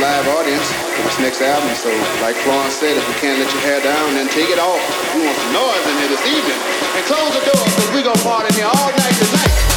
Live audience for this next album. So, like Florence said, if you can't let your hair down, then take it off. We want some noise in here this evening. And close the door, because we gonna party in here all night tonight.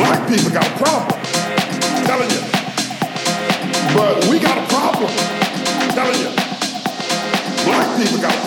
Black people got a problem. I'm telling you. But we got a problem. I'm telling you. Black people got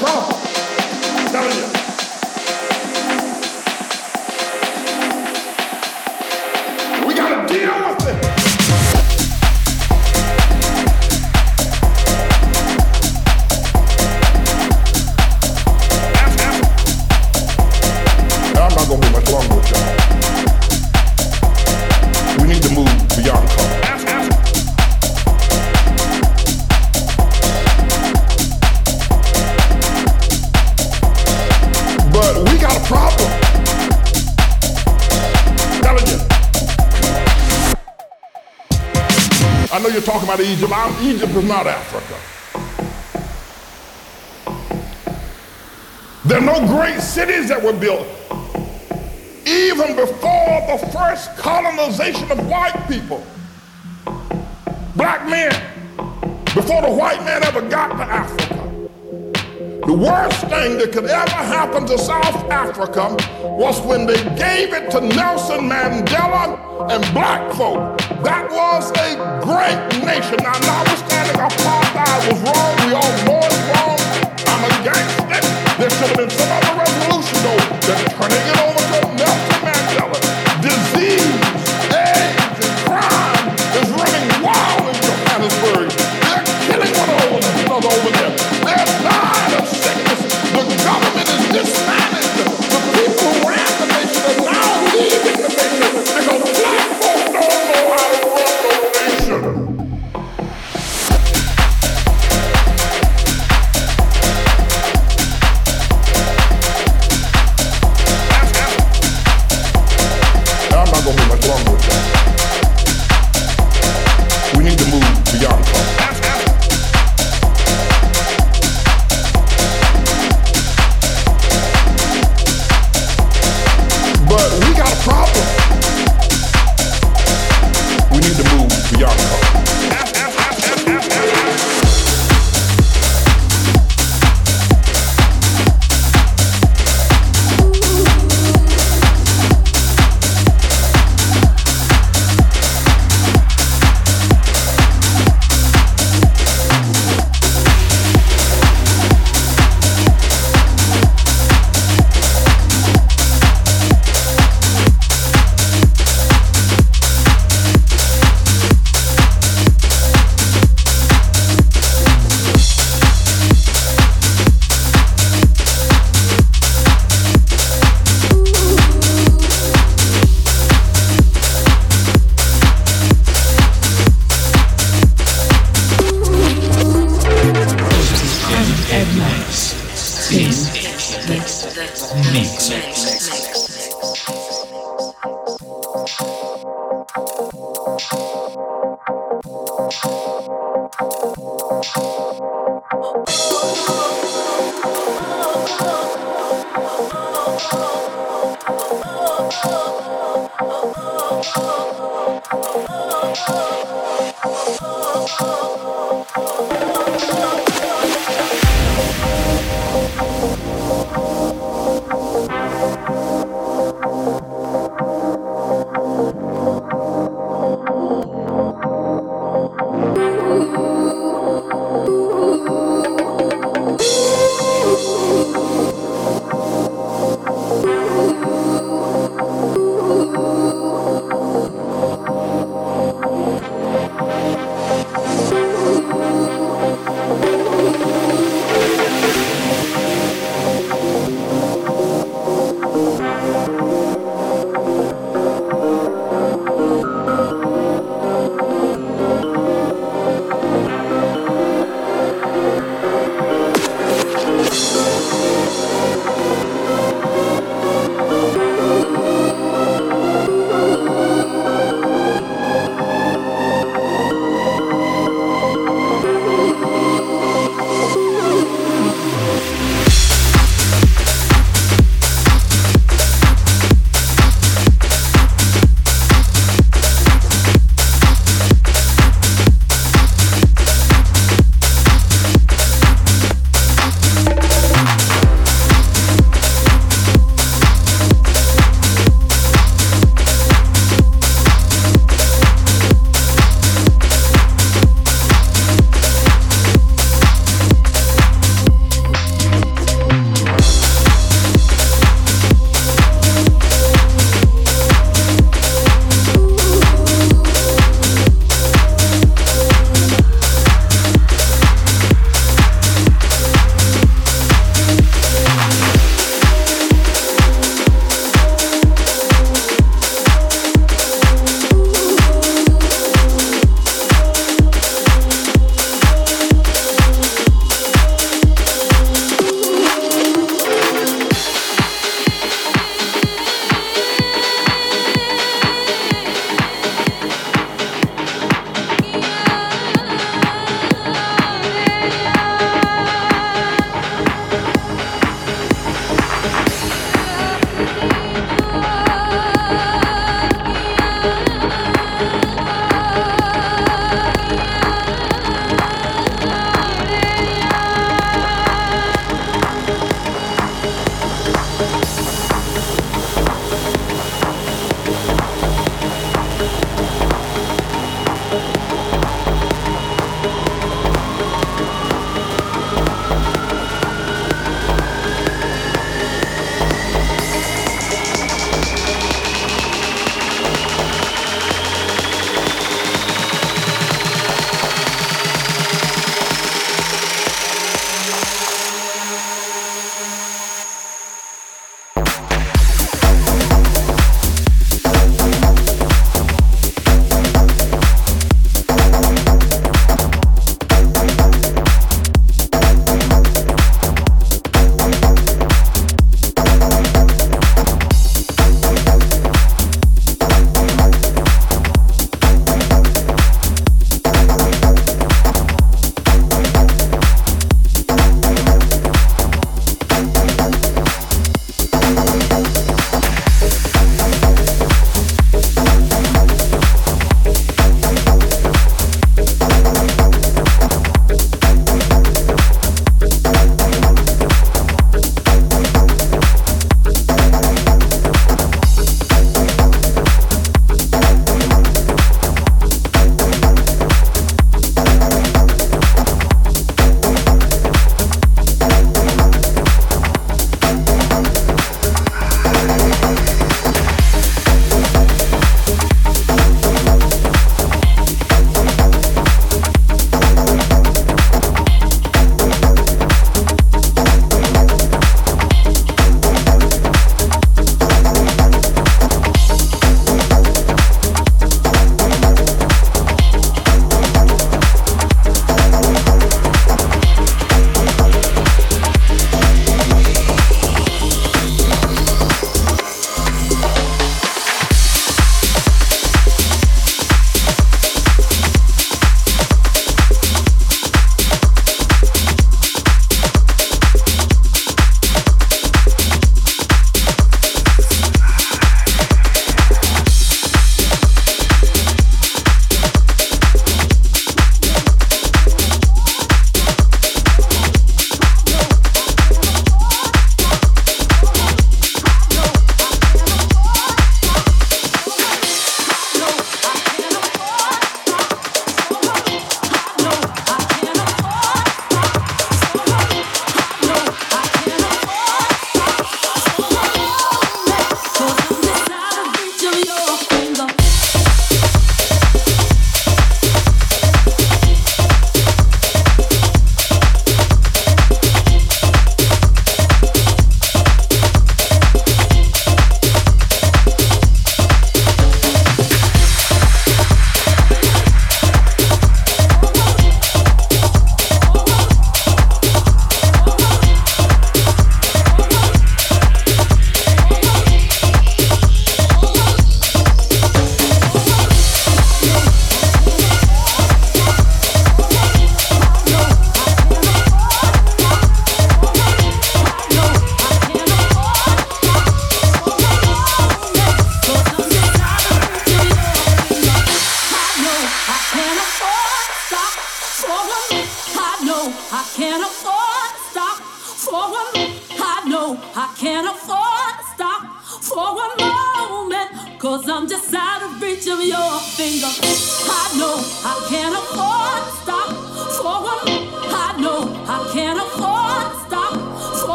about Egypt. I'm, Egypt is not Africa. There are no great cities that were built. Even before the first colonization of white people, black men, before the white man ever got to Africa, the worst thing that could ever happen to South Africa was when they gave it to Nelson Mandela and black folk. That was a great nation. Now, notwithstanding apartheid was wrong, we all it's wrong. I'm a gangster. There should have been some other resolution, though, than turning it over